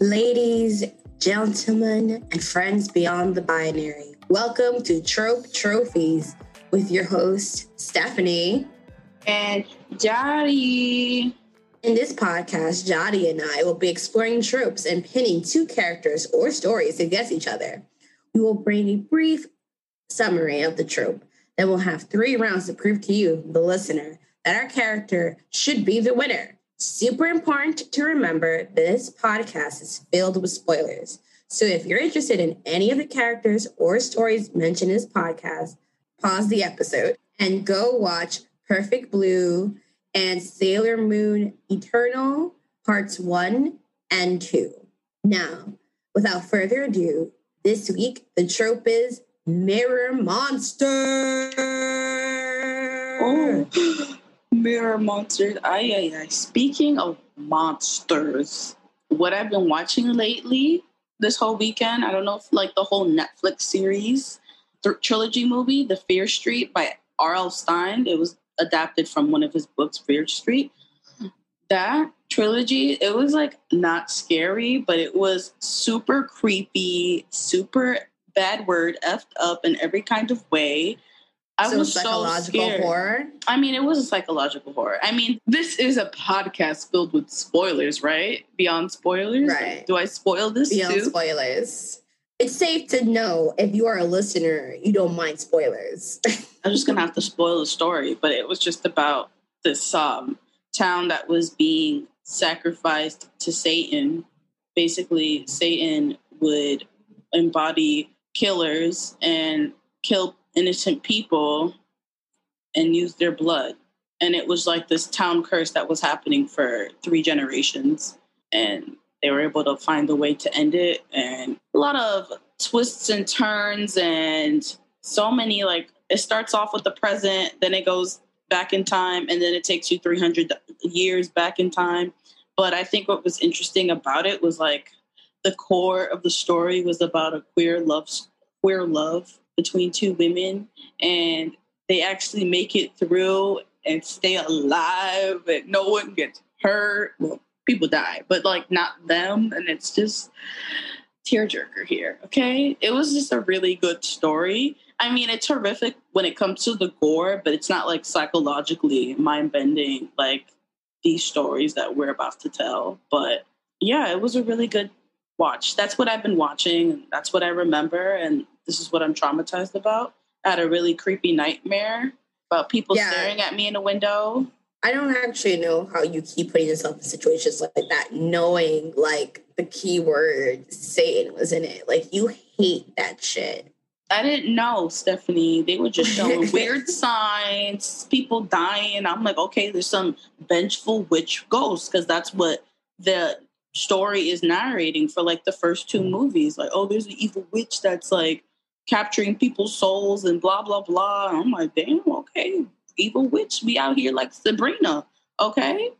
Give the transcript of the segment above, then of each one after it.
Ladies, gentlemen, and friends beyond the binary, welcome to Trope Trophies with your host, Stephanie. And Jody. In this podcast, Jody and I will be exploring tropes and pinning two characters or stories against each other. We will bring a brief summary of the trope. Then we'll have three rounds to prove to you, the listener, that our character should be the winner. Super important to remember this podcast is filled with spoilers. So if you're interested in any of the characters or stories mentioned in this podcast, pause the episode and go watch Perfect Blue and Sailor Moon Eternal parts one and two. Now, without further ado, this week the trope is Mirror Monster. Oh. Mirror monsters. Ay, ay, ay. Speaking of monsters, what I've been watching lately this whole weekend, I don't know if like the whole Netflix series, th- trilogy movie, The Fear Street by R.L. Stine. It was adapted from one of his books, Fear Street. That trilogy, it was like not scary, but it was super creepy, super bad word, effed up in every kind of way. I so was psychological so scared. horror. I mean, it was a psychological horror. I mean, this is a podcast filled with spoilers, right? Beyond spoilers. Right. Do I spoil this Beyond too? spoilers. It's safe to know if you are a listener, you don't mind spoilers. I'm just gonna have to spoil the story, but it was just about this um, town that was being sacrificed to Satan. Basically, Satan would embody killers and kill innocent people and use their blood. And it was like this town curse that was happening for three generations. And they were able to find a way to end it. And a lot of twists and turns, and so many like it starts off with the present, then it goes back in time, and then it takes you 300 years back in time. But I think what was interesting about it was like the core of the story was about a queer love, queer love between two women, and they actually make it through and stay alive, and no one gets hurt. Well, people die, but like not them, and it's just tearjerker here. Okay, it was just a really good story. I mean, it's horrific when it comes to the gore, but it's not like psychologically mind bending like these stories that we're about to tell. But yeah, it was a really good watch. That's what I've been watching. That's what I remember, and this is what I'm traumatized about. I had a really creepy nightmare about people Yeah. staring at me in a window. I don't actually know how you keep putting yourself in situations like that, knowing like the keyword Satan was in it. Like you hate that shit. I didn't know, Stephanie. They were just showing weird signs, people dying. I'm like, okay, there's some vengeful witch ghost because that's what the story is narrating for like the first two mm-hmm. movies. Like, oh, there's an evil witch that's like capturing people's souls and blah blah blah. And I'm like, damn, okay, evil witch, be out here like Sabrina, okay?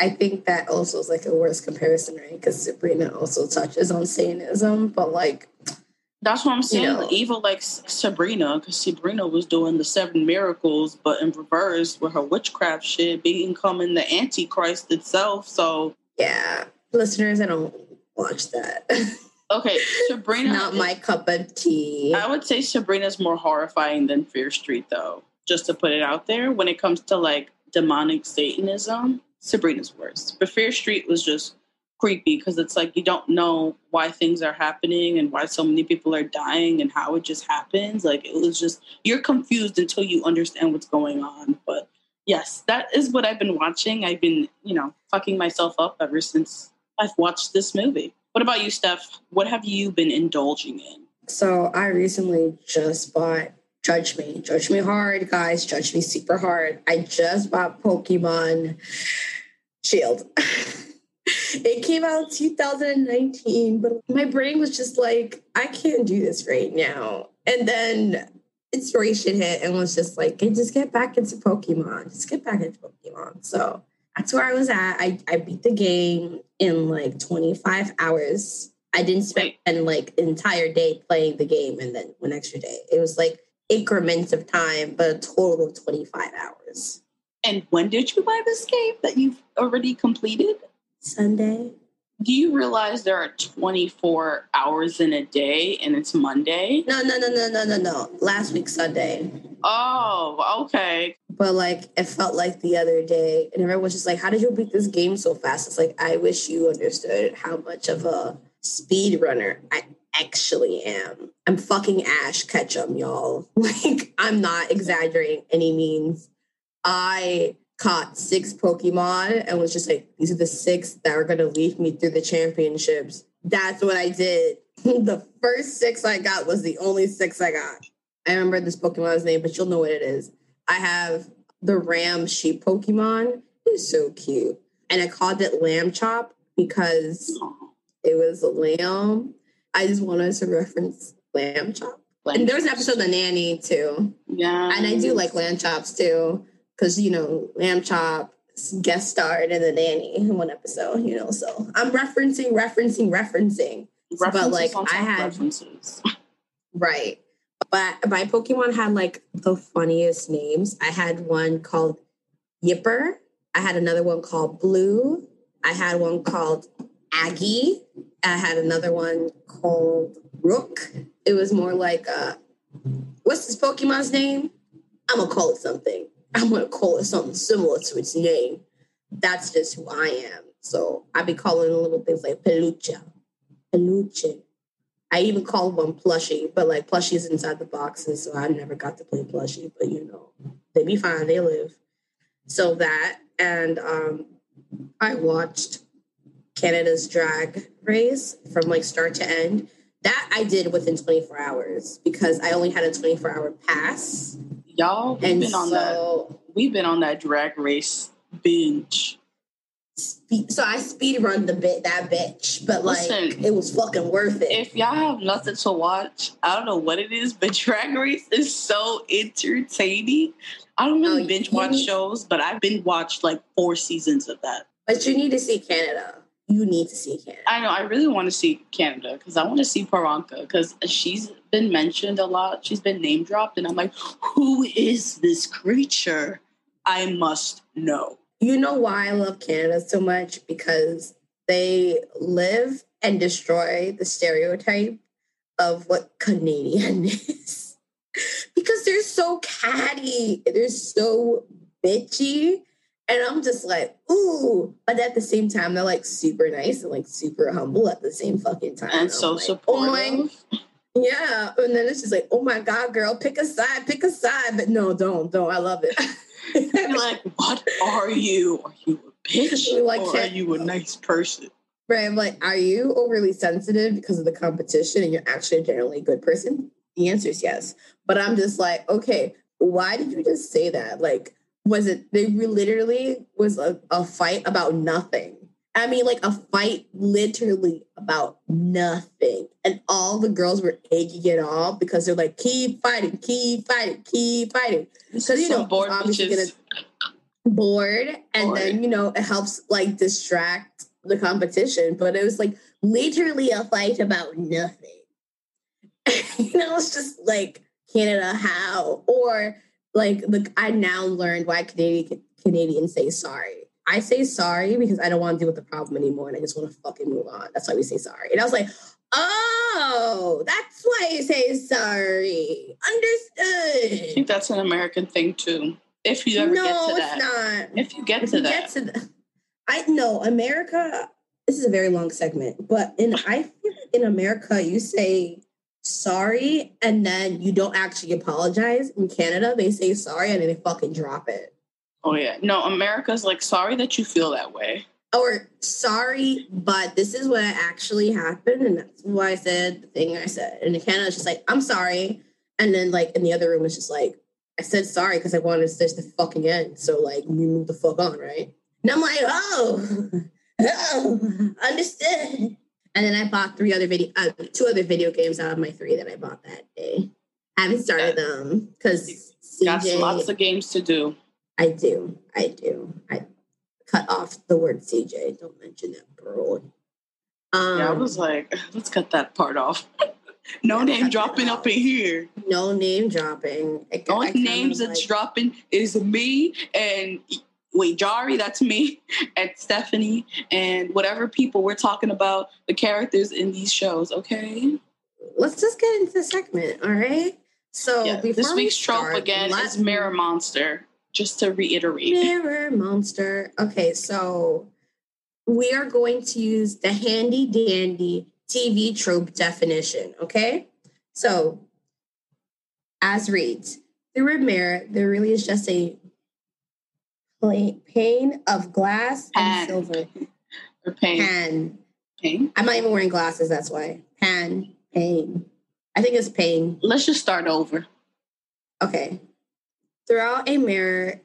I think that also is like a worse comparison, right? Because Sabrina also touches on Satanism, but like That's what I'm saying. You know. Evil like Sabrina, because Sabrina was doing the seven miracles, but in reverse with her witchcraft shit, becoming the Antichrist itself. So, yeah, listeners, I don't watch that. okay, Sabrina. Not my cup of tea. I would say Sabrina's more horrifying than Fear Street, though. Just to put it out there, when it comes to like demonic Satanism, Sabrina's worse. But Fear Street was just creepy because it's like you don't know why things are happening and why so many people are dying and how it just happens. Like it was just you're confused until you understand what's going on. But yes, that is what I've been watching. I've been, you know, fucking myself up ever since I've watched this movie. What about you, Steph? What have you been indulging in? So I recently just bought Judge Me. Judge Me hard, guys. Judge Me super hard. I just bought Pokemon Shield. it came out 2019, but my brain was just like, I can't do this right now. And then inspiration hit and was just like, "Hey, just get back into Pokemon. Just get back into Pokemon. So that's where I was at. I, I beat the game in like 25 hours. I didn't spend like an entire day playing the game and then one extra day. It was like increments of time, but a total of 25 hours. And when did you buy this game that you've already completed? Sunday. Do you realize there are 24 hours in a day and it's Monday? No, no, no, no, no, no, no. Last week Sunday. Oh, okay. But like it felt like the other day, and everyone was just like, "How did you beat this game so fast?" It's like I wish you understood how much of a speed runner I actually am. I'm fucking Ash Ketchum, y'all. Like I'm not exaggerating any means. I caught six Pokemon and was just like, these are the six that are going to lead me through the championships. That's what I did. the first six I got was the only six I got. I remember this Pokemon's name, but you'll know what it is. I have the Ram sheep Pokemon. It's so cute. And I called it Lamb Chop because it was a lamb. I just wanted to reference Lamb Chop. Lamb and there was an episode of The Nanny too. Yeah. And I do like lamb chops too, because you know, lamb chop guest starred in the nanny in one episode, you know. So I'm referencing, referencing, referencing. references like, I had- references. Right. But my Pokemon had like the funniest names. I had one called Yipper. I had another one called Blue. I had one called Aggie. I had another one called Rook. It was more like uh what's this Pokemon's name? I'm gonna call it something. I'm gonna call it something similar to its name. That's just who I am. So I be calling little things like peluche, Peluche. I even called one plushie, but like plushies inside the boxes, so I never got to play plushie. But you know, they be fine, they live. So that and um I watched Canada's drag race from like start to end. That I did within 24 hours because I only had a 24 hour pass. Y'all, we've And been on that. We've been on that drag race binge. so I speed run the bit that bitch, but like Listen, it was fucking worth it. If y'all have nothing to watch, I don't know what it is, but Drag Race is so entertaining. I don't really Oh, binge watch shows, but I've been watched like four seasons of that. but you need to see Canada. You need to see Canada. I know. I really want to see Canada because I want to see Priyanka because she's been mentioned a lot. She's been name dropped, and I'm like, who is this creature? I must know. You know why I love Canada so much? Because they live and destroy the stereotype of what Canadian is. because they're so catty, they're so bitchy. And I'm just like, ooh. But at the same time, they're like super nice and like super humble at the same fucking time. And I'm so like, oh supportive. Oh yeah. And then it's just like, oh my God, girl, pick a side, pick a side. But no, don't, don't. I love it. You're like, what are you? Are you a bitch? You're like, or are you a nice person? Right. I'm like, are you overly sensitive because of the competition and you're actually a generally good person? The answer is yes. But I'm just like, okay, why did you just say that? Like, was it, they literally was a, a fight about nothing. I mean, like a fight literally about nothing. And all the girls were egging it on because they're like, keep fighting, keep fighting, keep fighting. This So, you know, bored obviously bitches. bored and Bored. then you know it helps like distract the competition but it was like literally a fight about nothing you know it's just like canada how or like the i now learned why canadian canadians say sorry i say sorry because i don't want to deal with the problem anymore and i just want to fucking move on that's why we say sorry and i was like oh that's why you say sorry Understood. I think that's an American thing too. If you ever no get to it's not If you get if to you that. get to the, I know America. This is a very long segment, but in I feel like in America you say sorry and then you don't actually apologize. In Canada, they say sorry and then they fucking drop it. oh yeah. No, America's like sorry that you feel that way. Or sorry, but this is what actually happened, and that's why I said the thing I said. And in Canada, it's just like I'm sorry, and then like in the other room, it's just like I said sorry because I wanted to this to fucking end. So like we move the fuck on, right? And I'm like, oh, oh, understood. And then I bought three other video, uh, two other video games out of my three that I bought that day. I haven't started them because Got CJ. lots of games to do. I do, I do. I cut off the word CJ. Don't mention that, bro. Um, yeah, I was like, let's cut that part off. no Yeah, name dropping up in here. no name dropping. I, only I names that's like- dropping is me and wait, Jari, that's me, and Stephanie, and whatever people we're talking about, the characters in these shows, okay? Let's just get into the segment, all right? So Yeah, before this we week's trope start, again let- is Mirror Monster, just to reiterate. Mirror monster. Okay, so we are going to use the handy dandy TV trope definition. Okay, so as reads through a mirror, there really is just a pane of glass Pan. and silver. Or pain. Pan. pain. I'm not even wearing glasses. That's why. Pan. Pane. I think it's pane. Let's just start over. Okay. Throughout a mirror,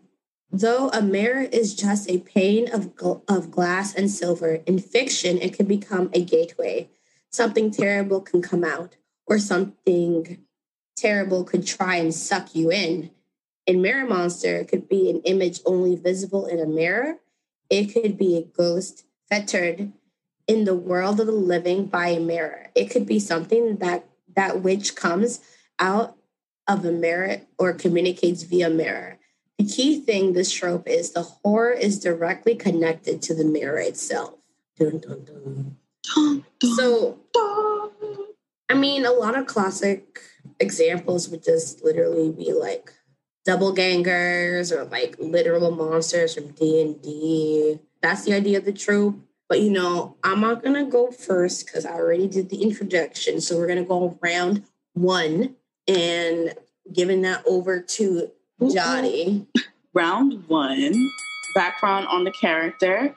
though a mirror is just a pane of, gl- of glass and silver, in fiction, it can become a gateway. Something terrible can come out, or something terrible could try and suck you in. In Mirror Monster, could be an image only visible in a mirror. It could be a ghost fettered in the world of the living by a mirror. It could be something that that which comes out of a mirror or communicates via mirror. The key thing this trope is the horror is directly connected to the mirror itself. Dun. Dun, dun, So. I mean, a lot of classic examples would just literally be like doppelgangers or like literal monsters from D&D. That's the idea of the trope. But you know, I'm not gonna go first because I already did the introduction. So we're gonna go round one and giving that over to Jody. round one, background on the character.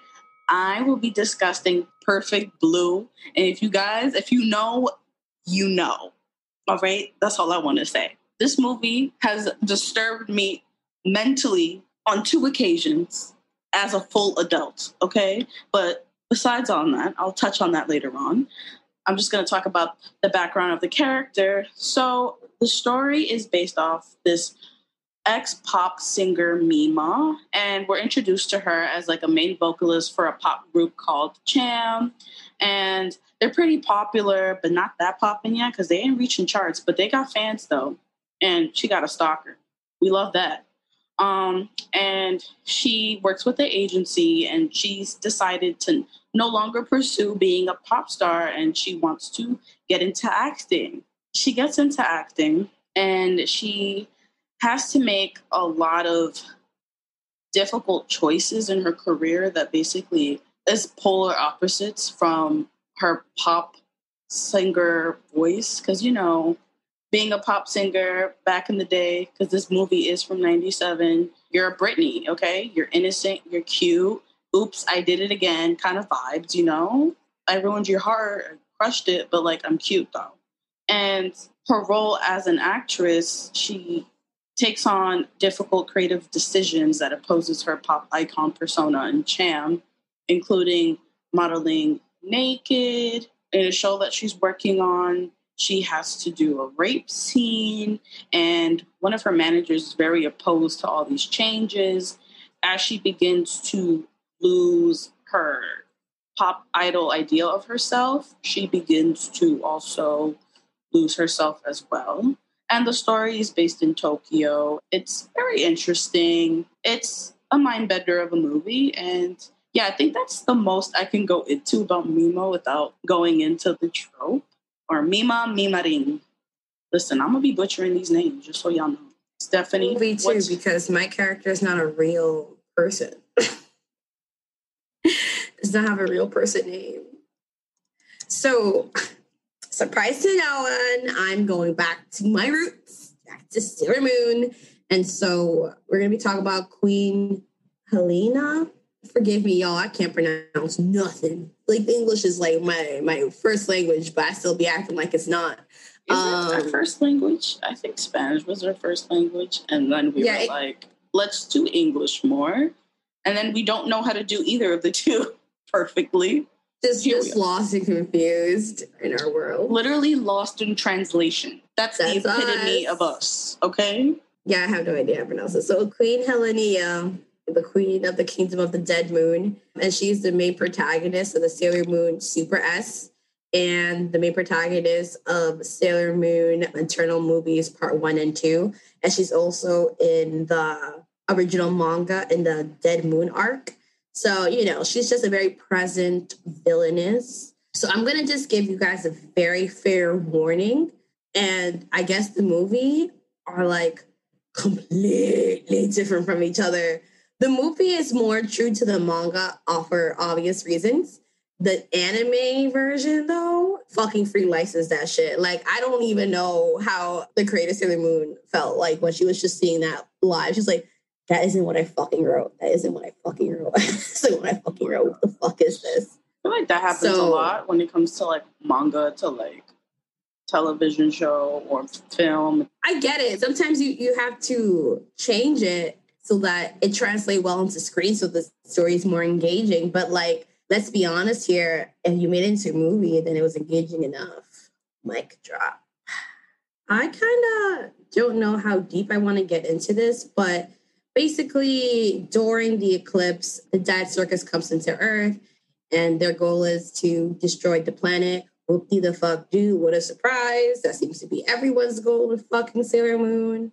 I will be discussing Perfect Blue. And if you guys, if you know, you know. All right. That's all I want to say. This movie has disturbed me mentally on two occasions as a full adult. Okay. But besides on that, I'll touch on that later on. I'm just going to talk about the background of the character. So the story is based off this ex pop singer Mima, and we're introduced to her as like a main vocalist for a pop group called Cham. And they're pretty popular, but not that popping yet because they ain't reaching charts, but they got fans though. And she got a stalker. We love that. Um, and she works with the agency and she's decided to no longer pursue being a pop star and she wants to get into acting. She gets into acting and she has to make a lot of difficult choices in her career that basically is polar opposites from her pop singer voice because you know being a pop singer back in the day because this movie is from 97 you're a britney okay? You're innocent you're cute. Oops i did it again kind of vibes you know? I ruined your heart crushed it but like i'm cute though. And her role as an actress she takes on difficult creative decisions that opposes her pop icon persona and Cham, including modeling naked in a show that she's working on. She has to do a rape scene, and one of her managers is very opposed to all these changes. As she begins to lose her pop idol idea of herself, she begins to also lose herself as well. And the story is based in Tokyo. It's very interesting. It's a mind bender of a movie. And yeah, I think that's the most I can go into about Mimo without going into the trope. Or Mima Mimaring. Listen, I'm gonna be butchering these names just so y'all know. Stephanie, movie too because my character is not a real person. Does not have a real person name. So, surprise to no one, I'm going back to my roots, back to Sailor Moon. And so we're gonna be talking about Queen Helena. Forgive me, y'all. I can't pronounce nothing. Like English is like my my first language, but I still be acting like it's not. Is Um, first language? I think Spanish was our first language. And then we Yeah, were it- like, let's do English more. And then we don't know how to do either of the two perfectly. Just Here just lost and confused in our world. Literally lost in translation. That's, the epitome us. of us, okay? Yeah, I have no idea how to pronounce it. So Queen Helenia, the queen of the kingdom of the dead moon, and she's the main protagonist of the Sailor Moon Super S and the main protagonist of Sailor Moon Eternal movies part one and two. And she's also in the original manga in the Dead Moon arc. So, you know, she's just a very present villainess. So I'm going to just give you guys a very fair warning. And I guess the movie are like completely different from each other. The movie is more true to the manga uh, for obvious reasons. The anime version, though, fucking free license that shit. Like, I don't even know how the creator Sailor Moon felt like when she was just seeing that live. She's like, that isn't what I fucking wrote. That isn't what I fucking wrote. That's what I fucking wrote. What the fuck is this? I feel like that happens so, a lot when it comes to like manga to like television show or film. I get it. Sometimes you you have to change it so that it translates well into screen so the story is more engaging. But like, let's be honest here, if you made it into a movie, then it was engaging enough. Mic drop. I kind of don't know how deep I want to get into this, but basically during the eclipse, the Dead Circus comes into Earth and their goal is to destroy the planet. Whoopty the fuck do, what a surprise. That seems to be everyone's goal with fucking Sailor Moon.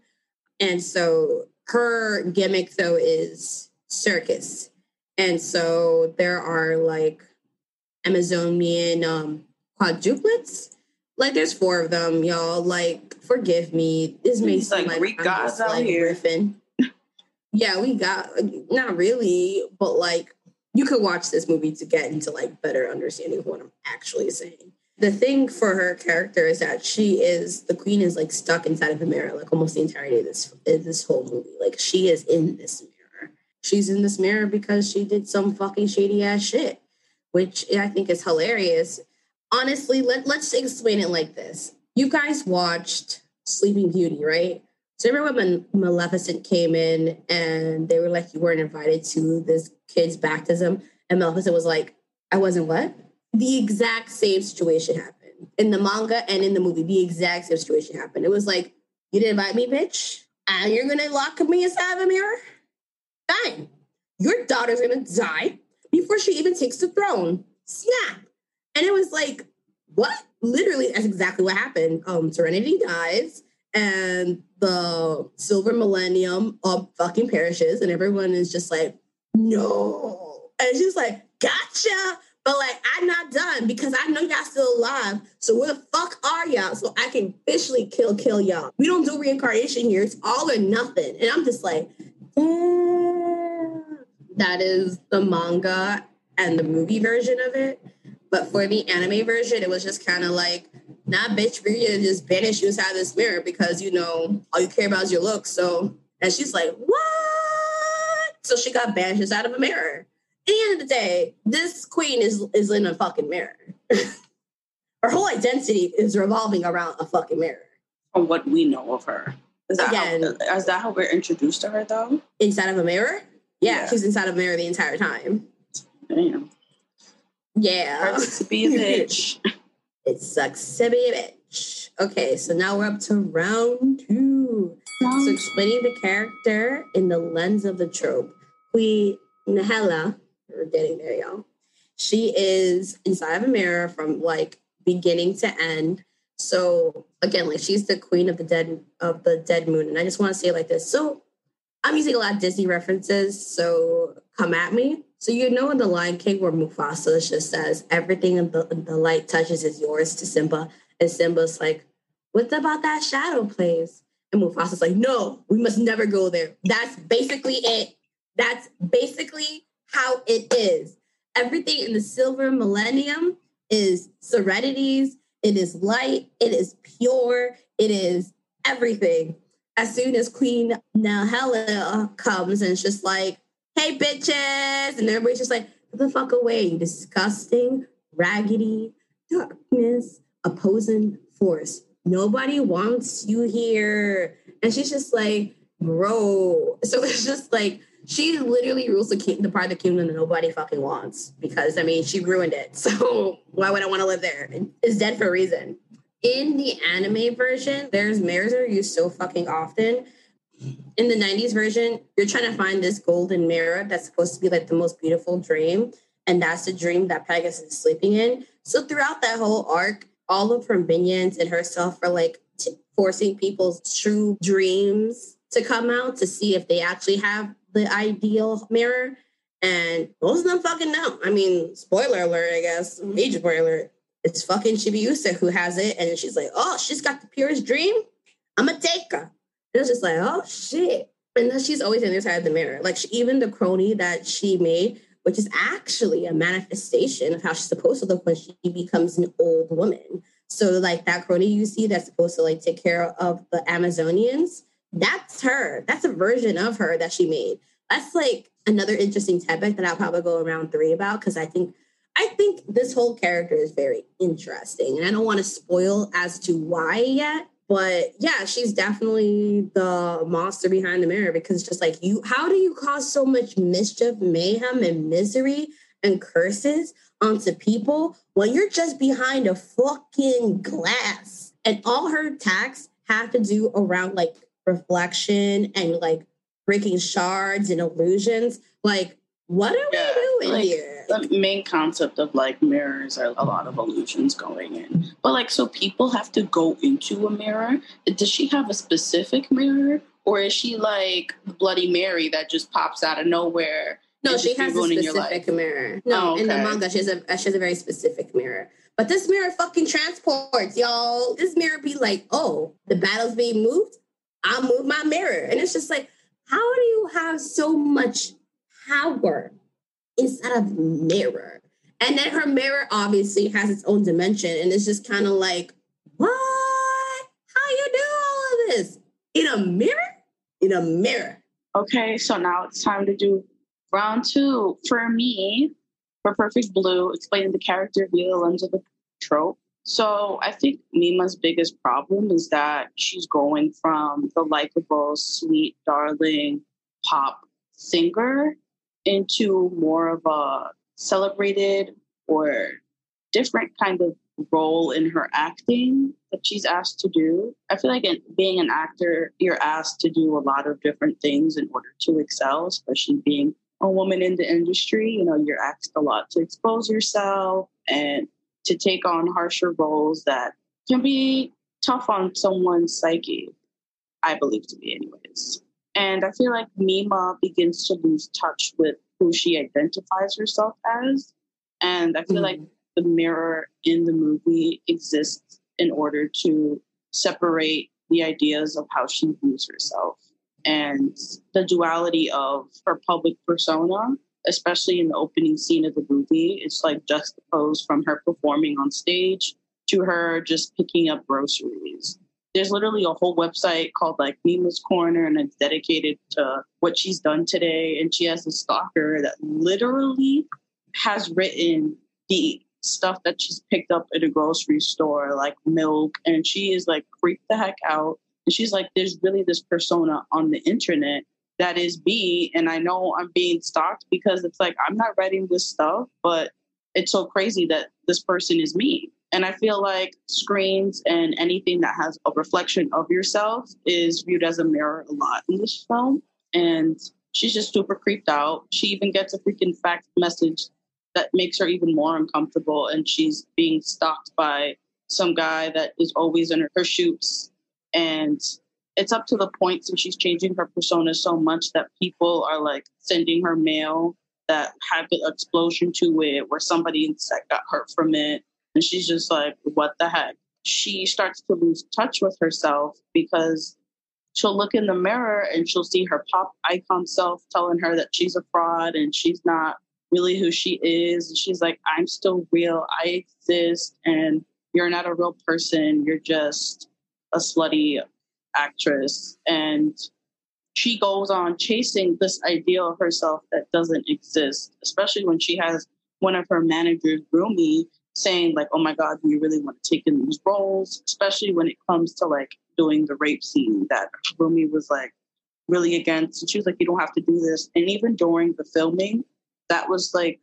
And so her gimmick though is circus. And so there are like Amazonian um quadruplets. Like there's four of them, y'all. Like, forgive me. This may seem like, like I'm just like here. riffing. yeah, we got not really, but like you could watch this movie to get into like better understanding of what I'm actually saying. The thing for her character is that she is the queen is like stuck inside of a mirror like almost the entirety of this this whole movie. Like she is in this mirror. She's in this mirror because she did some fucking shady ass shit, which I think is hilarious. Honestly, let, let's explain it like this. You guys watched Sleeping Beauty, right? So remember when Maleficent came in and they were like, you weren't invited to this kid's baptism? And Maleficent was like, I wasn't what? The exact same situation happened in the manga and in the movie. The exact same situation happened. It was like, you didn't invite me, bitch, and you're gonna lock me inside of a mirror? Fine. Your daughter's gonna die before she even takes the throne. Snap. And it was like, what? Literally, that's exactly what happened. Um, Serenity dies and the silver millennium of fucking perishes, and everyone is just like, no. And she's like, gotcha. But like, I'm not done because I know y'all still alive. So where the fuck are y'all? So I can officially kill, kill y'all. We don't do reincarnation here. It's all or nothing. And I'm just like, mm, that is the manga and the movie version of it. But for the anime version, it was just kind of like, nah, bitch, we're gonna just banish you inside this mirror because you know all you care about is your looks. So, and she's like, what? So she got banished out of a mirror. At the end of the day, this queen is is in a fucking mirror. her whole identity is revolving around a fucking mirror. From what we know of her. Is that, Again, how, is that how we're introduced to her though? Inside of a mirror? Yeah, yeah. she's inside of a mirror the entire time. Damn. Yeah. Sucks to be a bitch. it sucks to be a bitch. Okay, so now we're up to round two. So explaining the character in the lens of the trope. We Nahela, we're getting there, y'all. She is inside of a mirror from like beginning to end. So again, like she's the queen of the dead of the dead moon. And I just want to say like this. So I'm using a lot of Disney references, so come at me. So you know in the Lion King where Mufasa just says everything in the, the light touches is yours to Simba, and Simba's like, "What about that shadow place?" And Mufasa's like, "No, we must never go there." That's basically it. That's basically how it is. Everything in the Silver Millennium is Serenity's. It is light. It is pure. It is everything as soon as Queen Nahela comes and it's just like, hey, bitches. And everybody's just like, the fuck away, you disgusting, raggedy, darkness, opposing force. Nobody wants you here. And she's just like, bro. So it's just like, she literally rules the, king, the part of the kingdom that nobody fucking wants because, I mean, she ruined it. So why would I want to live there? It's dead for a reason in the anime version, there's mirrors are used so fucking often. In the 90s version, you're trying to find this golden mirror that's supposed to be like the most beautiful dream. And that's the dream that Pegasus is sleeping in. So throughout that whole arc, all of her minions and herself are like t- forcing people's true dreams to come out to see if they actually have the ideal mirror. And most of them fucking know. I mean, spoiler alert, I guess, mm-hmm. major spoiler alert. It's fucking Chibiusa who has it. And she's like, oh, she's got the purest dream. I'm going to take her. And it's just like, oh, shit. And then she's always in the side of the mirror. Like, she, even the crony that she made, which is actually a manifestation of how she's supposed to look when she becomes an old woman. So, like, that crony you see that's supposed to, like, take care of the Amazonians, her. That's a version of her that she made. That's, like, another interesting topic that I'll probably go around three about because I think I think this whole character is very interesting, and I don't want to spoil as to why yet. But yeah, she's definitely the monster behind the mirror because just like you, how do you cause so much mischief, mayhem, and misery and curses onto people when you're just behind a fucking glass? And all her attacks have to do around like reflection and like breaking shards and illusions. Like, what are yeah, we doing like, here? The main concept of like mirrors are a lot of illusions going in. But like, so people have to go into a mirror. Does she have a specific mirror? Or is she like Bloody Mary that just pops out of nowhere? No, she has a specific mirror. No, oh, okay. in the manga, she has a uh, she has a very specific mirror. But this mirror fucking transports, y'all. This mirror be like, oh, the battle's being moved. I'll move my mirror. And it's just like, how do you have so much power instead of mirror. And then her mirror obviously has its own dimension, and it's just kind of like, what? How you do all of this in a mirror? In a mirror. Okay, so now it's time to do round two for me for Perfect Blue, explaining the character via the lens of the trope. So I think Mima's biggest problem is that she's going from the likable, sweet, darling pop singer into more of a celebrated or different kind of role in her acting that she's asked to do. I feel like being an actor, you're asked to do a lot of different things in order to excel, especially being a woman in the industry. You know, you're asked a lot to expose yourself and to take on harsher roles that can be tough on someone's psyche, I believe to be, anyways. And I feel like Mima begins to lose touch with who she identifies herself as. And I feel mm. like the mirror in the movie exists in order to separate the ideas of how she views herself and the duality of her public persona, especially in the opening scene of the movie. It's like juxtaposed from her performing on stage to her just picking up groceries there's literally a whole website called like Mima's Corner, and it's dedicated to what she's done today. And she has a stalker that literally has written the stuff that she's picked up at a grocery store, like milk, and she is like freaked the heck out. And she's like, there's really this persona on the internet that is me, and I know I'm being stalked because it's like I'm not writing this stuff, but it's so crazy that this person is me. And I feel like screens and anything that has a reflection of yourself is viewed as a mirror a lot in this film. And she's just super creeped out. She even gets a freaking fax message that makes her even more uncomfortable. And she's being stalked by some guy that is always in her, her shoots. And it's up to the point since she's changing her persona so much that people are like sending her mail that had the explosion to it, where somebody inside got hurt from it and she's just like, what the heck? She starts to lose touch with herself because she'll look in the mirror and she'll see her pop icon self telling her that she's a fraud and she's not really who she is. And she's like, I'm still real. I exist. And you're not a real person. You're just a slutty actress. And she goes on chasing this ideal of herself that doesn't exist, especially when she has one of her managers, Rumi, saying like, "Oh my God, we really want to take in these roles," especially when it comes to like doing the rape scene that Rumi was like really against, and she was like, "You don't have to do this." And even during the filming, that was like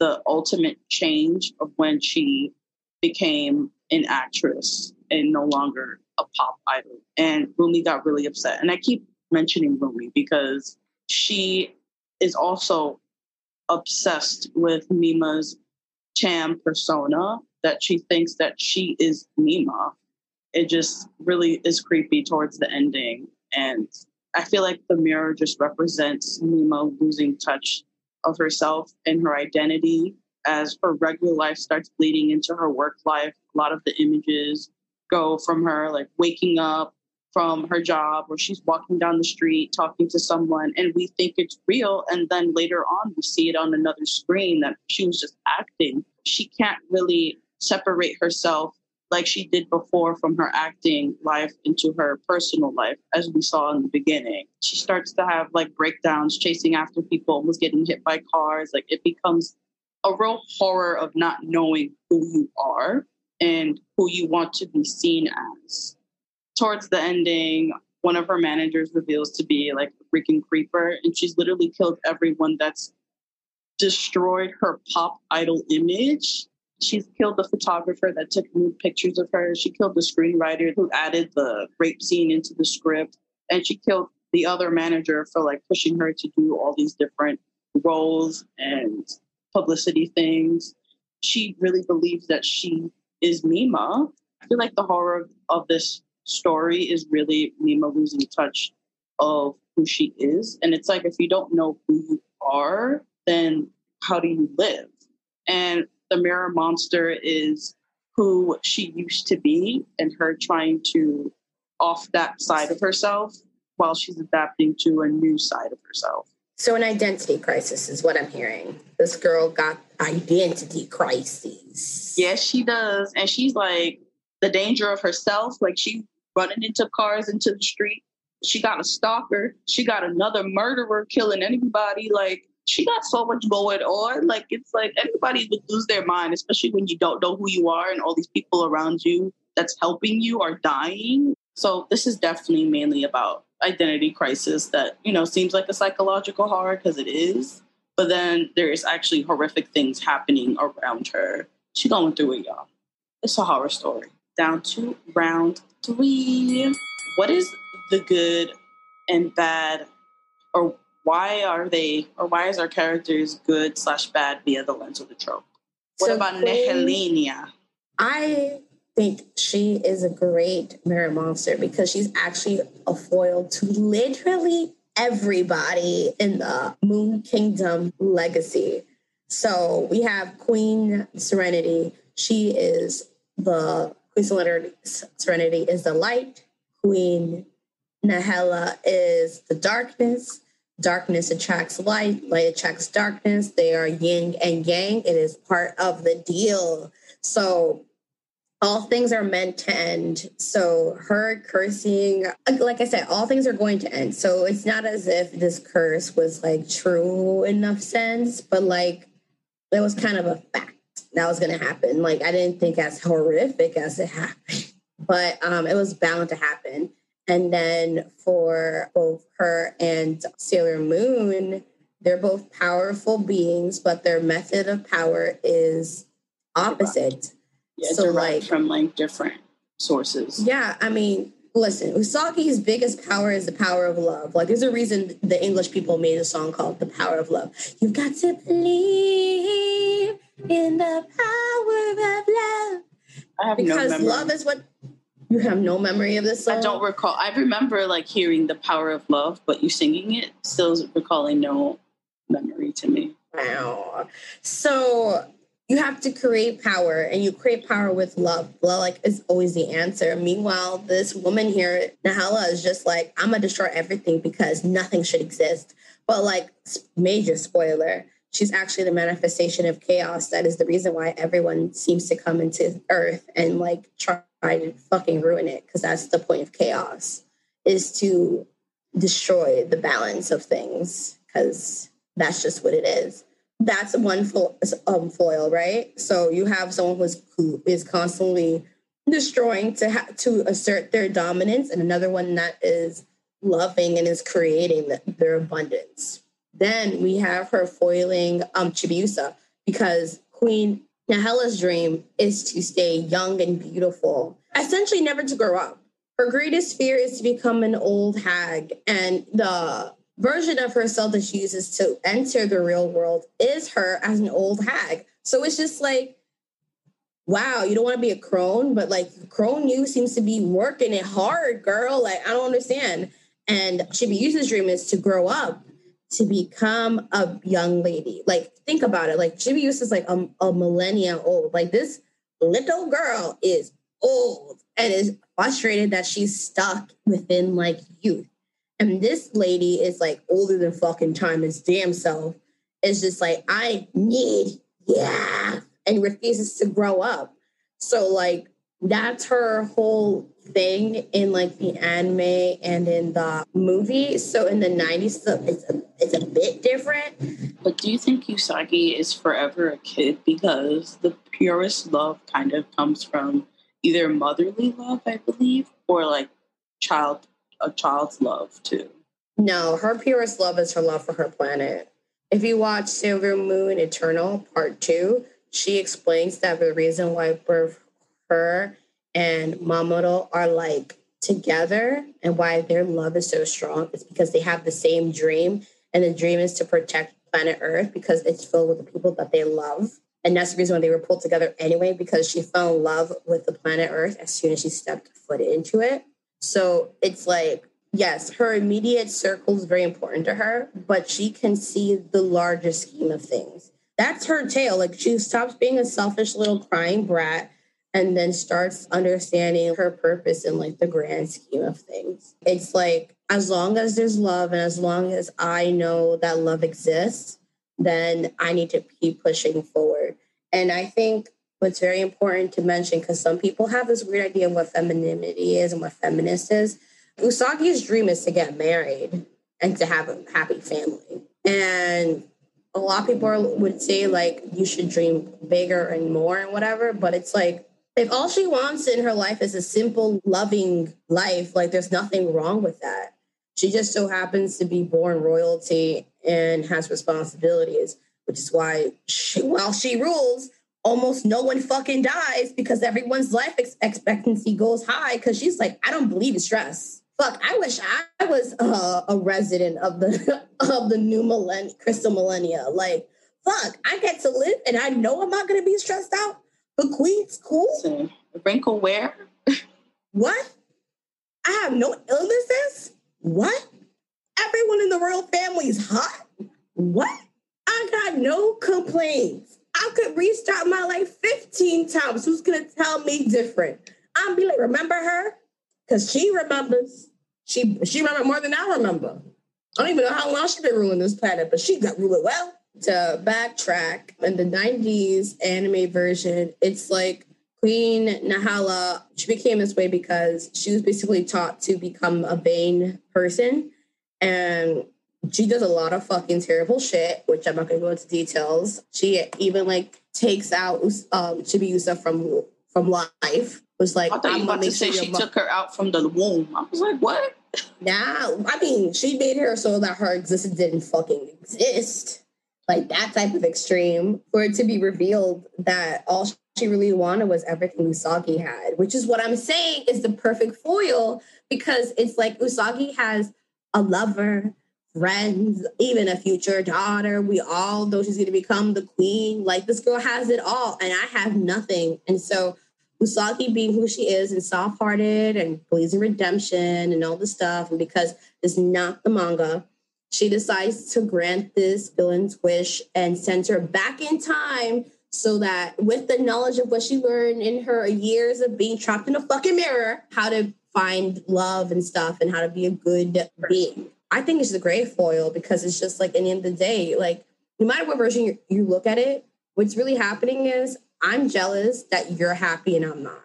the ultimate change of when she became an actress and no longer a pop idol. And Rumi got really upset. And I keep mentioning Rumi because she is also obsessed with Mima's Cham persona that she thinks that she is Mima. It just really is creepy towards the ending. And I feel like the mirror just represents Mima losing touch of herself and her identity as her regular life starts bleeding into her work life. A lot of the images go from her like waking up from her job or she's walking down the street talking to someone and we think it's real and then later on we see it on another screen that she was just acting. She can't really separate herself like she did before from her acting life into her personal life as we saw in the beginning. She starts to have like breakdowns chasing after people was getting hit by cars. Like it becomes a real horror of not knowing who you are and who you want to be seen as towards the ending, one of her managers reveals to be like a freaking creeper, and she's literally killed everyone that's destroyed her pop idol image. She's killed the photographer that took nude pictures of her. She killed the screenwriter who added the rape scene into the script. And she killed the other manager for like pushing her to do all these different roles and publicity things. She really believes that she is Mima. I feel like the horror of this story is really Mima losing touch of who she is. And it's like, if you don't know who you are, then how do you live? And the mirror monster is who she used to be and her trying to off that side of herself while she's adapting to a new side of herself. So, an identity crisis is what I'm hearing. This girl got identity crises. Yes, she does. And she's like the danger of herself. Like she running into cars into the street. She got a stalker. She got another murderer killing anybody. Like she got so much going on. Like it's like anybody would lose their mind, especially when you don't know who you are and all these people around you that's helping you are dying. So this is definitely mainly about identity crisis that, you know, seems like a psychological horror because it is. But then there is actually horrific things happening around her. She's going through it, y'all. It's a horror story. Down to round three. What is the good and bad, or why are they, or why is our characters good slash bad via the lens of the trope? What so about Nehelenia? I think she is a great mirror monster because she's actually a foil to literally everybody in the Moon Kingdom legacy. So we have Queen Serenity. She is the Queen Serenity, is the light. Queen Nahela is the darkness. Darkness attracts light. Light attracts darkness. They are yin and yang. It is part of the deal. So all things are meant to end. So her cursing, like I said, all things are going to end. So it's not as if this curse was like true enough sense, but like it was kind of a fact that was going to happen. Like I didn't think as horrific as it happened, but um, it was bound to happen. And then for both her and Sailor Moon, they're both powerful beings, but their method of power is opposite. Yeah, so like from like different sources. Yeah, I mean, listen, Usagi's biggest power is the power of love. Like, there's a reason the English people made a song called "The Power of Love." You've got to believe in the power of love. I have because no love is what you have no memory of this song. I don't recall. I remember like hearing the power of love, but you singing it still recalling no memory to me. Wow. So you have to create power and you create power with love. Love like is always the answer. Meanwhile, this woman here, Nahala, is just like, I'm gonna destroy everything because nothing should exist. But like major spoiler, she's actually the manifestation of chaos. That is the reason why everyone seems to come into Earth and like try to fucking ruin it because that's the point of chaos is to destroy the balance of things because that's just what it is. That's one fo- um, foil, right? So you have someone who's who is constantly destroying to ha- to assert their dominance, and another one that is loving and is creating the, their abundance. Then we have her foiling um, Chibiusa because Queen Nahela's dream is to stay young and beautiful, essentially never to grow up. Her greatest fear is to become an old hag, and the version of herself that she uses to enter the real world is her as an old hag. So it's just like, wow, you don't want to be a crone, but like crone you seems to be working it hard, girl. Like, I don't understand. And Chibiusa's dream is to grow up to become a young lady. Like, think about it. Like, Chibiusa is like a, a millennia old. Like, this little girl is old and is frustrated that she's stuck within like youth. And this lady is like older than fucking time, his damn self. Is just like, I need, yeah, and refuses to grow up. So, like, that's her whole thing in like the anime and in the movie. So in the 90s, it's a, it's a bit different. But do you think Usagi is forever a kid because the purest love kind of comes from either motherly love, I believe, or like child a child's love too? No, her purest love is her love for her planet. If you watch Sailor Moon Eternal Part 2, she explains that the reason why both her and Mamoru are like together and why their love is so strong is because they have the same dream. And the dream is to protect planet Earth because it's filled with the people that they love. And that's the reason why they were pulled together anyway, because she fell in love with the planet Earth as soon as she stepped foot into it. So it's like, yes, her immediate circle is very important to her, but she can see the larger scheme of things. That's her tale. Like she stops being a selfish little crying brat and then starts understanding her purpose in like the grand scheme of things. It's like as long as there's love and as long as I know that love exists, then I need to keep pushing forward. And I think what's very important to mention, because some people have this weird idea of what femininity is and what feminist is. Usagi's dream is to get married and to have a happy family. And a lot of people would say, like, you should dream bigger and more and whatever. But it's like, if all she wants in her life is a simple, loving life, like, there's nothing wrong with that. She just so happens to be born royalty and has responsibilities, which is why she, while she rules, almost no one fucking dies because everyone's life ex- expectancy goes high because she's like, I don't believe in stress. Fuck, I wish I was uh, a resident of the of the new millennium, crystal millennia. Like, fuck, I get to live and I know I'm not gonna be stressed out. The queen's cool. So, wrinkle where? what? I have no illnesses. What? Everyone in the royal family is hot. What? I got no complaints. I could restart my life 15 times. Who's gonna tell me different? I'm be like, remember her? Because she remembers. She she remember more than I remember. I don't even know how long she's been ruling this planet, but she got ruled well. To backtrack, in the 90s anime version, it's like Queen Nehelenia, she became this way because she was basically taught to become a vain person. And she does a lot of fucking terrible shit, which I'm not gonna go into details. She even like takes out um Chibiusa from from life. Was like I thought you about to say she took her out from the womb. I was like, what? Nah, I mean, she made her so that her existence didn't fucking exist. Like that type of extreme, for it to be revealed that all she really wanted was everything Usagi had, which is what I'm saying is the perfect foil because it's like Usagi has a lover, friends, even a future daughter. We all know she's going to become the queen. Like this girl has it all, and I have nothing. And so Usagi being who she is and soft hearted and believes in redemption and all this stuff, and because it's not the manga, she decides to grant this villain's wish and sends her back in time so that with the knowledge of what she learned in her years of being trapped in a fucking mirror, how to find love and stuff and how to be a good being. I think it's the gray foil because it's just like, in the end of the day, like no matter what version you, you look at it, what's really happening is I'm jealous that you're happy and I'm not.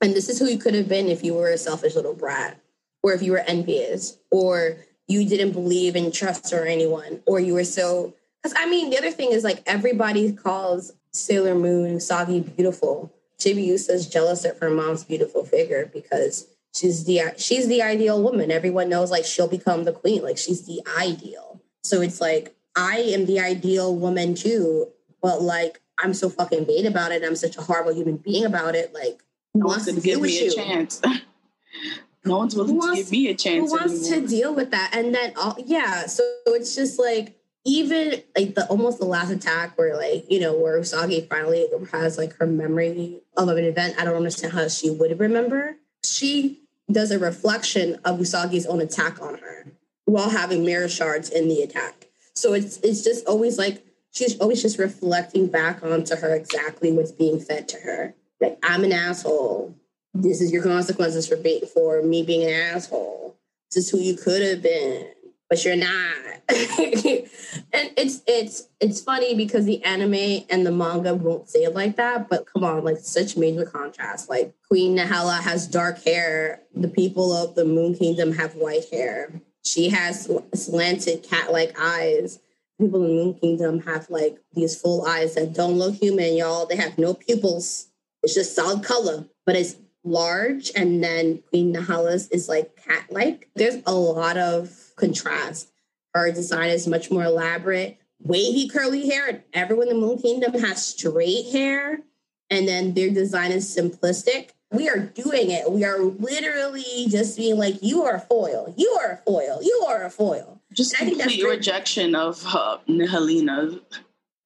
And this is who you could have been if you were a selfish little brat, or if you were envious, or you didn't believe in trust or anyone, or you were so. Because I mean, the other thing is like everybody calls Sailor Moon Usagi beautiful. Chibiusa is jealous of her mom's beautiful figure because she's the she's the ideal woman. Everyone knows like she'll become the queen. Like she's the ideal. So it's like I am the ideal woman too, but like I'm so fucking bait about it. I'm such a horrible human being about it. Like no wants to give me a chance? no one's willing wants, to give me a chance. Who wants anymore. to deal with that? And then all yeah, so it's just like even like the almost the last attack where like you know where Usagi finally has like her memory of an event. I don't understand how she would remember. She does a reflection of Usagi's own attack on her. while having mirror shards in the attack. So it's it's just always like she's always just reflecting back onto her exactly what's being fed to her. Like I'm an asshole. This is your consequences for being for me being an asshole. This is who you could have been, but you're not. and it's it's it's funny because the anime and the manga won't say it like that, but come on, like such major contrast. Like Queen Nehelenia has dark hair, the people of the Moon Kingdom have white hair. She has slanted cat-like eyes. People in the Moon Kingdom have like these full eyes that don't look human, y'all. They have no pupils. It's just solid color, but it's large. And then Queen Nehelenia's is like cat-like. There's a lot of contrast. Her design is much more elaborate, wavy curly hair. Everyone in the Moon Kingdom has straight hair, and then their design is simplistic. We are doing it. We are literally just being like, "You are a foil. You are a foil. You are a foil." Just complete rejection of uh, Helena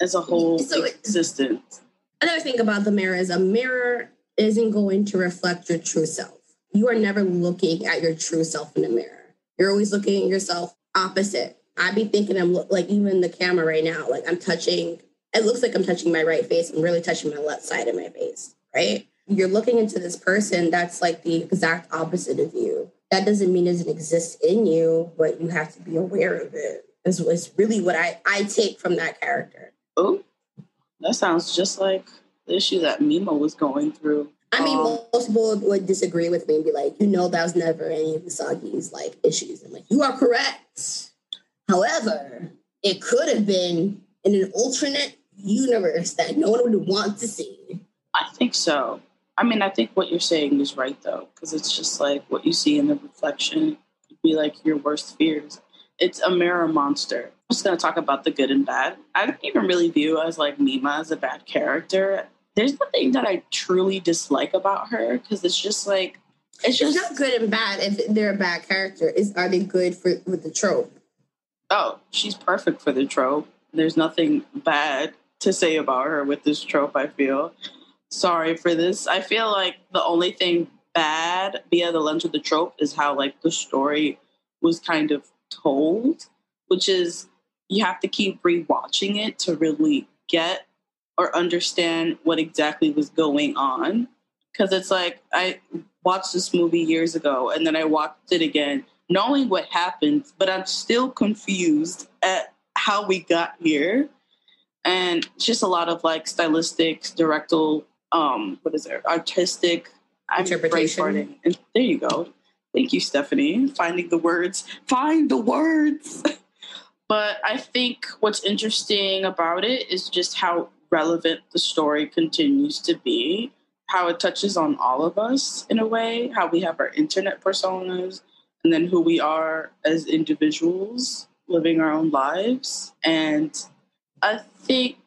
as a whole so existence. Another thing about the mirror is a mirror isn't going to reflect your true self. You are never looking at your true self in the mirror. You're always looking at yourself opposite. I'd be thinking I'm like even the camera right now, like I'm touching. It looks like I'm touching my right face. I'm really touching my left side of my face, right? You're looking into this person that's like the exact opposite of you. That doesn't mean it doesn't exist in you, but you have to be aware of it. Is, is really what I, I take from that character. Oh, that sounds just like the issue that Mima was going through. I mean, um, most people would disagree with me and be like, you know, that was never any of Usagi's like issues. I'm like, you are correct. However, it could have been in an alternate universe that no one would want to see. I think so. I mean, I think what you're saying is right though, because it's just like what you see in the reflection could be like your worst fears. It's a mirror monster. I'm just gonna talk about the good and bad. I don't even really view as like Mima as a bad character. There's nothing that I truly dislike about her because it's just like it's just it's not good and bad if they're a bad character. Is are they good for with the trope? oh, she's perfect for the trope. There's nothing bad to say about her with this trope, I feel. Sorry for this. I feel like the only thing bad via the lens of the trope is how like the story was kind of told, which is you have to keep rewatching it to really get or understand what exactly was going on. Cause it's like I watched this movie years ago and then I watched it again knowing what happened, but I'm still confused at how we got here. And just a lot of like stylistic, directorial, um, what is it, artistic interpretation. And there you go. Thank you, Stephanie. Finding the words. Find the words. but I think what's interesting about it is just how relevant the story continues to be, how it touches on all of us in a way, how we have our internet personas, and then who we are as individuals living our own lives. And I think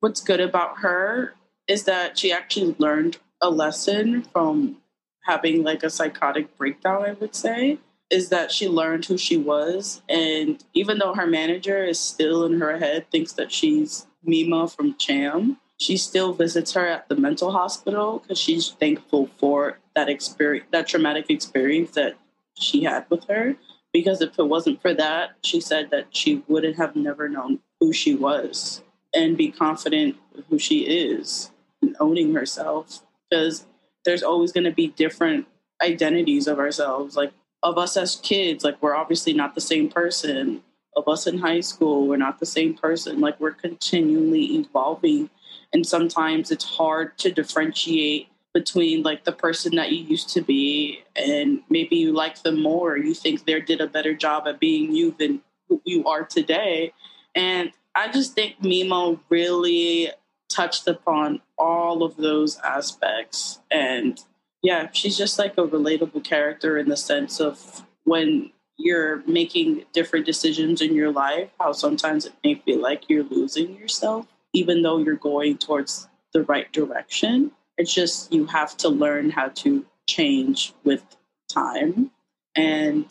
what's good about her is that she actually learned a lesson from having like a psychotic breakdown, I would say, is that she learned who she was. And even though her manager is still in her head, thinks that she's Mima from CHAM!, she still visits her at the mental hospital because she's thankful for that experience, that traumatic experience that she had with her. Because if it wasn't for that, she said that she wouldn't have never known who she was and be confident who she is and owning herself. Because there's always going to be different identities of ourselves like of us as kids like we're obviously not the same person of us in high school we're not the same person. Like we're continually evolving. And sometimes it's hard to differentiate between like the person that you used to be and maybe you like them more. You think they did a better job at being you than who you are today. And i just think Mima really touched upon all of those aspects. And yeah she's just like a relatable character in the sense of when you're making different decisions in your life how sometimes it may feel like you're losing yourself even though you're going towards the right direction it's just you have to learn how to change with time. And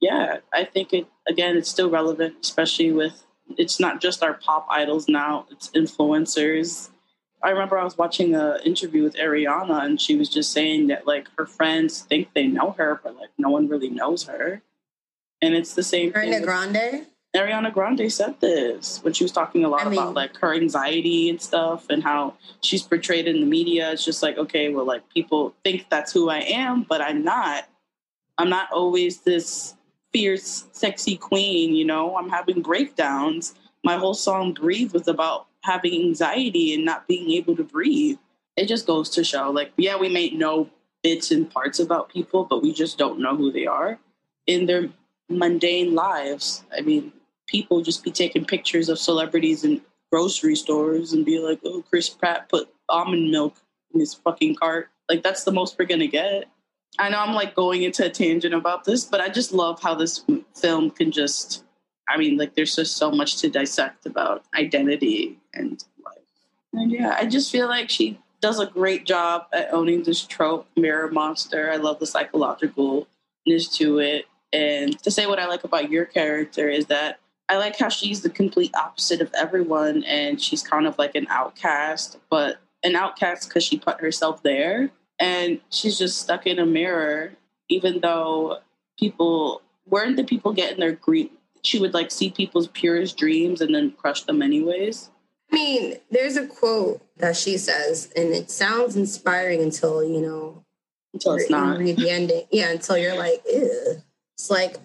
yeah, I think it again it's still relevant, especially with it's not just our pop idols now, it's influencers. I remember I was watching an interview with Ariana and she was just saying that like her friends think they know her, but like no one really knows her. And it's the same Ariana Grande? Ariana Grande said this when she was talking a lot I mean- about like her anxiety and stuff and how she's portrayed in the media. It's just like, okay, well, like people think that's who I am, but I'm not. I'm not always this fierce, sexy queen, you know? I'm having breakdowns. My whole song Breathe was about having anxiety and not being able to breathe. It just goes to show, like, yeah, we may know bits and parts about people, but we just don't know who they are in their mundane lives. I mean, people just be taking pictures of celebrities in grocery stores and be like, oh, Chris Pratt put almond milk in his fucking cart. Like, that's the most we're gonna get. I know I'm like going into a tangent about this, but I just love how this film can just, I mean, like, there's just so much to dissect about identity and life. And yeah, I just feel like she does a great job at owning this trope, mirror monster. I love the psychologicalness to it. And to say what I like about your character is that I like how she's the complete opposite of everyone and she's kind of like an outcast, but an outcast because she put herself there and she's just stuck in a mirror, even though people weren't the people getting their grief. She would like see people's purest dreams and then crush them anyways. I mean, there's a quote that she says, and it sounds inspiring until, you know, Until it's not. read the ending. Yeah, until you're like, Ew. It's like,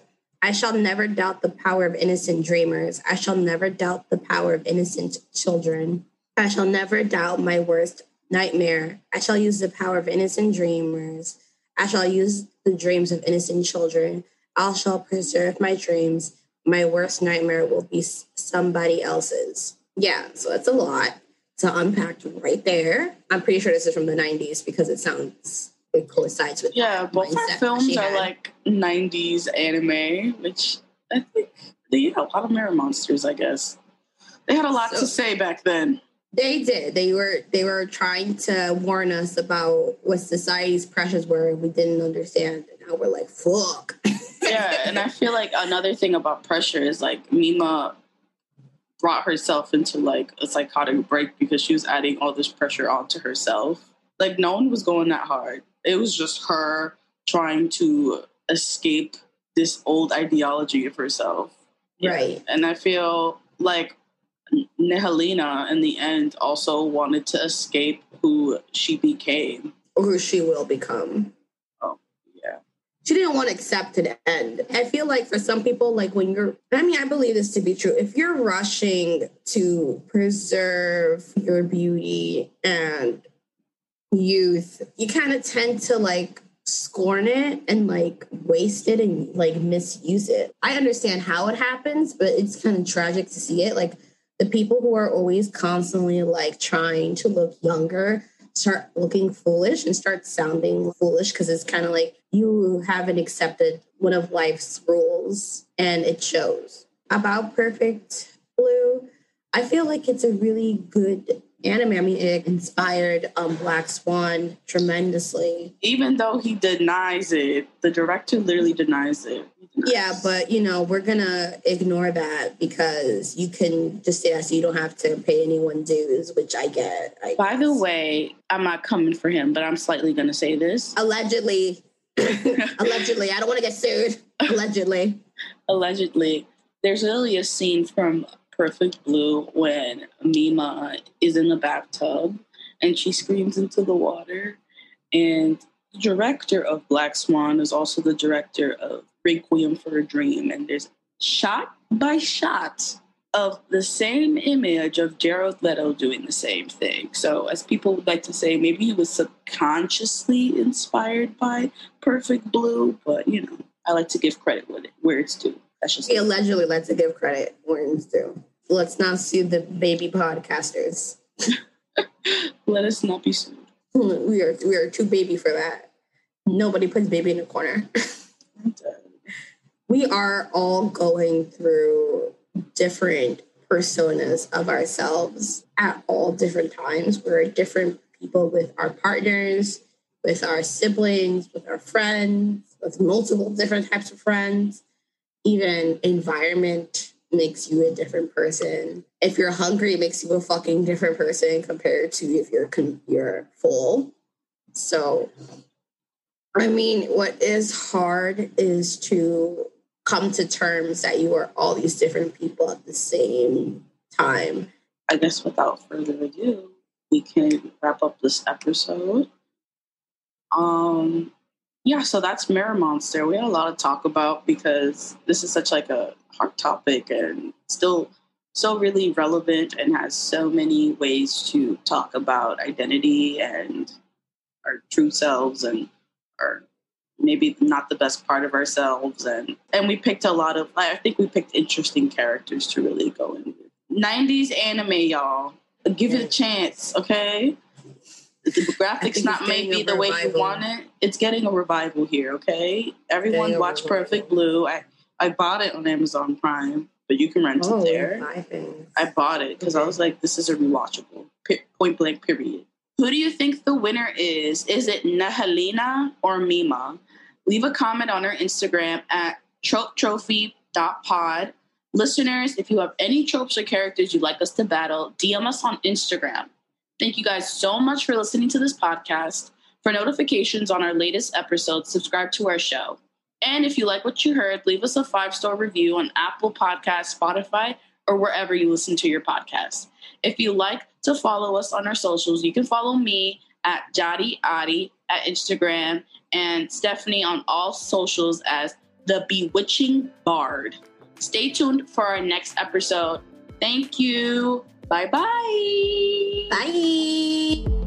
I shall never doubt the power of innocent dreamers. I shall never doubt the power of innocent children. I shall never doubt my worst nightmare. I shall use the power of innocent dreamers. I shall use the dreams of innocent children. I shall preserve my dreams. My worst nightmare will be somebody else's. Yeah, so that's a lot to unpack right there. I'm pretty sure this is from the 90s because it sounds, it coincides with Yeah, both our films are like '90s anime, which I think they had a lot of mirror monsters. I guess they had a lot So- to say back then. They did. They were they were trying to warn us about what society's pressures were, and we didn't understand. And now we're like, fuck. Yeah, and I feel like another thing about pressure is like Mima brought herself into like a psychotic break because she was adding all this pressure onto herself. Like no one was going that hard. It was just her trying to escape this old ideology of herself. Right. And I feel like Nehelenia in the end also wanted to escape who she became. Or who she will become. Oh, yeah. She didn't want to accept to the end. I feel like for some people, like when you're, I mean, I believe this to be true. If you're rushing to preserve your beauty and youth, you kind of tend to like scorn it and like waste it and like misuse it. I understand how it happens, but it's kind of tragic to see it. Like the people who are always constantly like trying to look younger start looking foolish and start sounding foolish because it's kind of like you haven't accepted one of life's rules and it shows. About Perfect Blue, I feel like it's a really good anime. I mean, it inspired um, Black Swan tremendously. Even though he denies it, the director literally denies it. Denies- Yeah, but you know, we're gonna ignore that because you can just say that so you don't have to pay anyone dues, which I get. I By the way, I'm not coming for him, but I'm slightly to say this. allegedly, allegedly, I don't want to get sued. Allegedly, Allegedly, there's literally a scene from Perfect Blue when Mima is in the bathtub and she screams into the water. And the director of Black Swan is also the director of Requiem for a Dream. And there's shot by shot of the same image of Jared Leto doing the same thing. So, as people would like to say, maybe he was subconsciously inspired by Perfect Blue, but you know, I like to give credit with it where it's due. That's just he allegedly lets to give credit where it's due. Let's not sue the baby podcasters. let us not be sued. We are we are too baby for that. Nobody puts baby in a corner. we are all going through different personas of ourselves at all different times. We're different people with our partners, with our siblings, with our friends, with multiple different types of friends. Even environment makes you a different person. If you're hungry, it makes you a fucking different person compared to if you're con- you're full. So, I mean, what is hard is to come to terms that you are all these different people at the same time. I guess without further ado, we can wrap up this episode. Um, yeah, so that's Mirror Monster. We had a lot to talk about because this is such like a hard topic and still so really relevant and has so many ways to talk about identity and our true selves and our maybe not the best part of ourselves and and we picked a lot of I think we picked interesting characters to really go in 90s anime y'all. Give it a chance, okay? The graphics not maybe the way you want it. It's getting a revival here, okay? Everyone watch Perfect Blue. I I bought it on Amazon Prime but you can rent oh, it there. I bought it because. I was like, this is a rewatchable. point blank, period. Who do you think the winner is? Is it Nehelenia or Mima? Leave a comment on our Instagram at tropetrophy.pod. Listeners, if you have any tropes or characters you'd like us to battle, DM us on Instagram. Thank you guys so much for listening to this podcast. For notifications on our latest episodes, subscribe to our show. And if you like what you heard, leave us a five star review on Apple Podcasts, Spotify, or wherever you listen to your podcast. If you like to follow us on our socials, you can follow me at Jadi Adi at Instagram and Stephanie on all socials as the Bewitching Bard. Stay tuned for our next episode. Thank you. Bye-bye. Bye.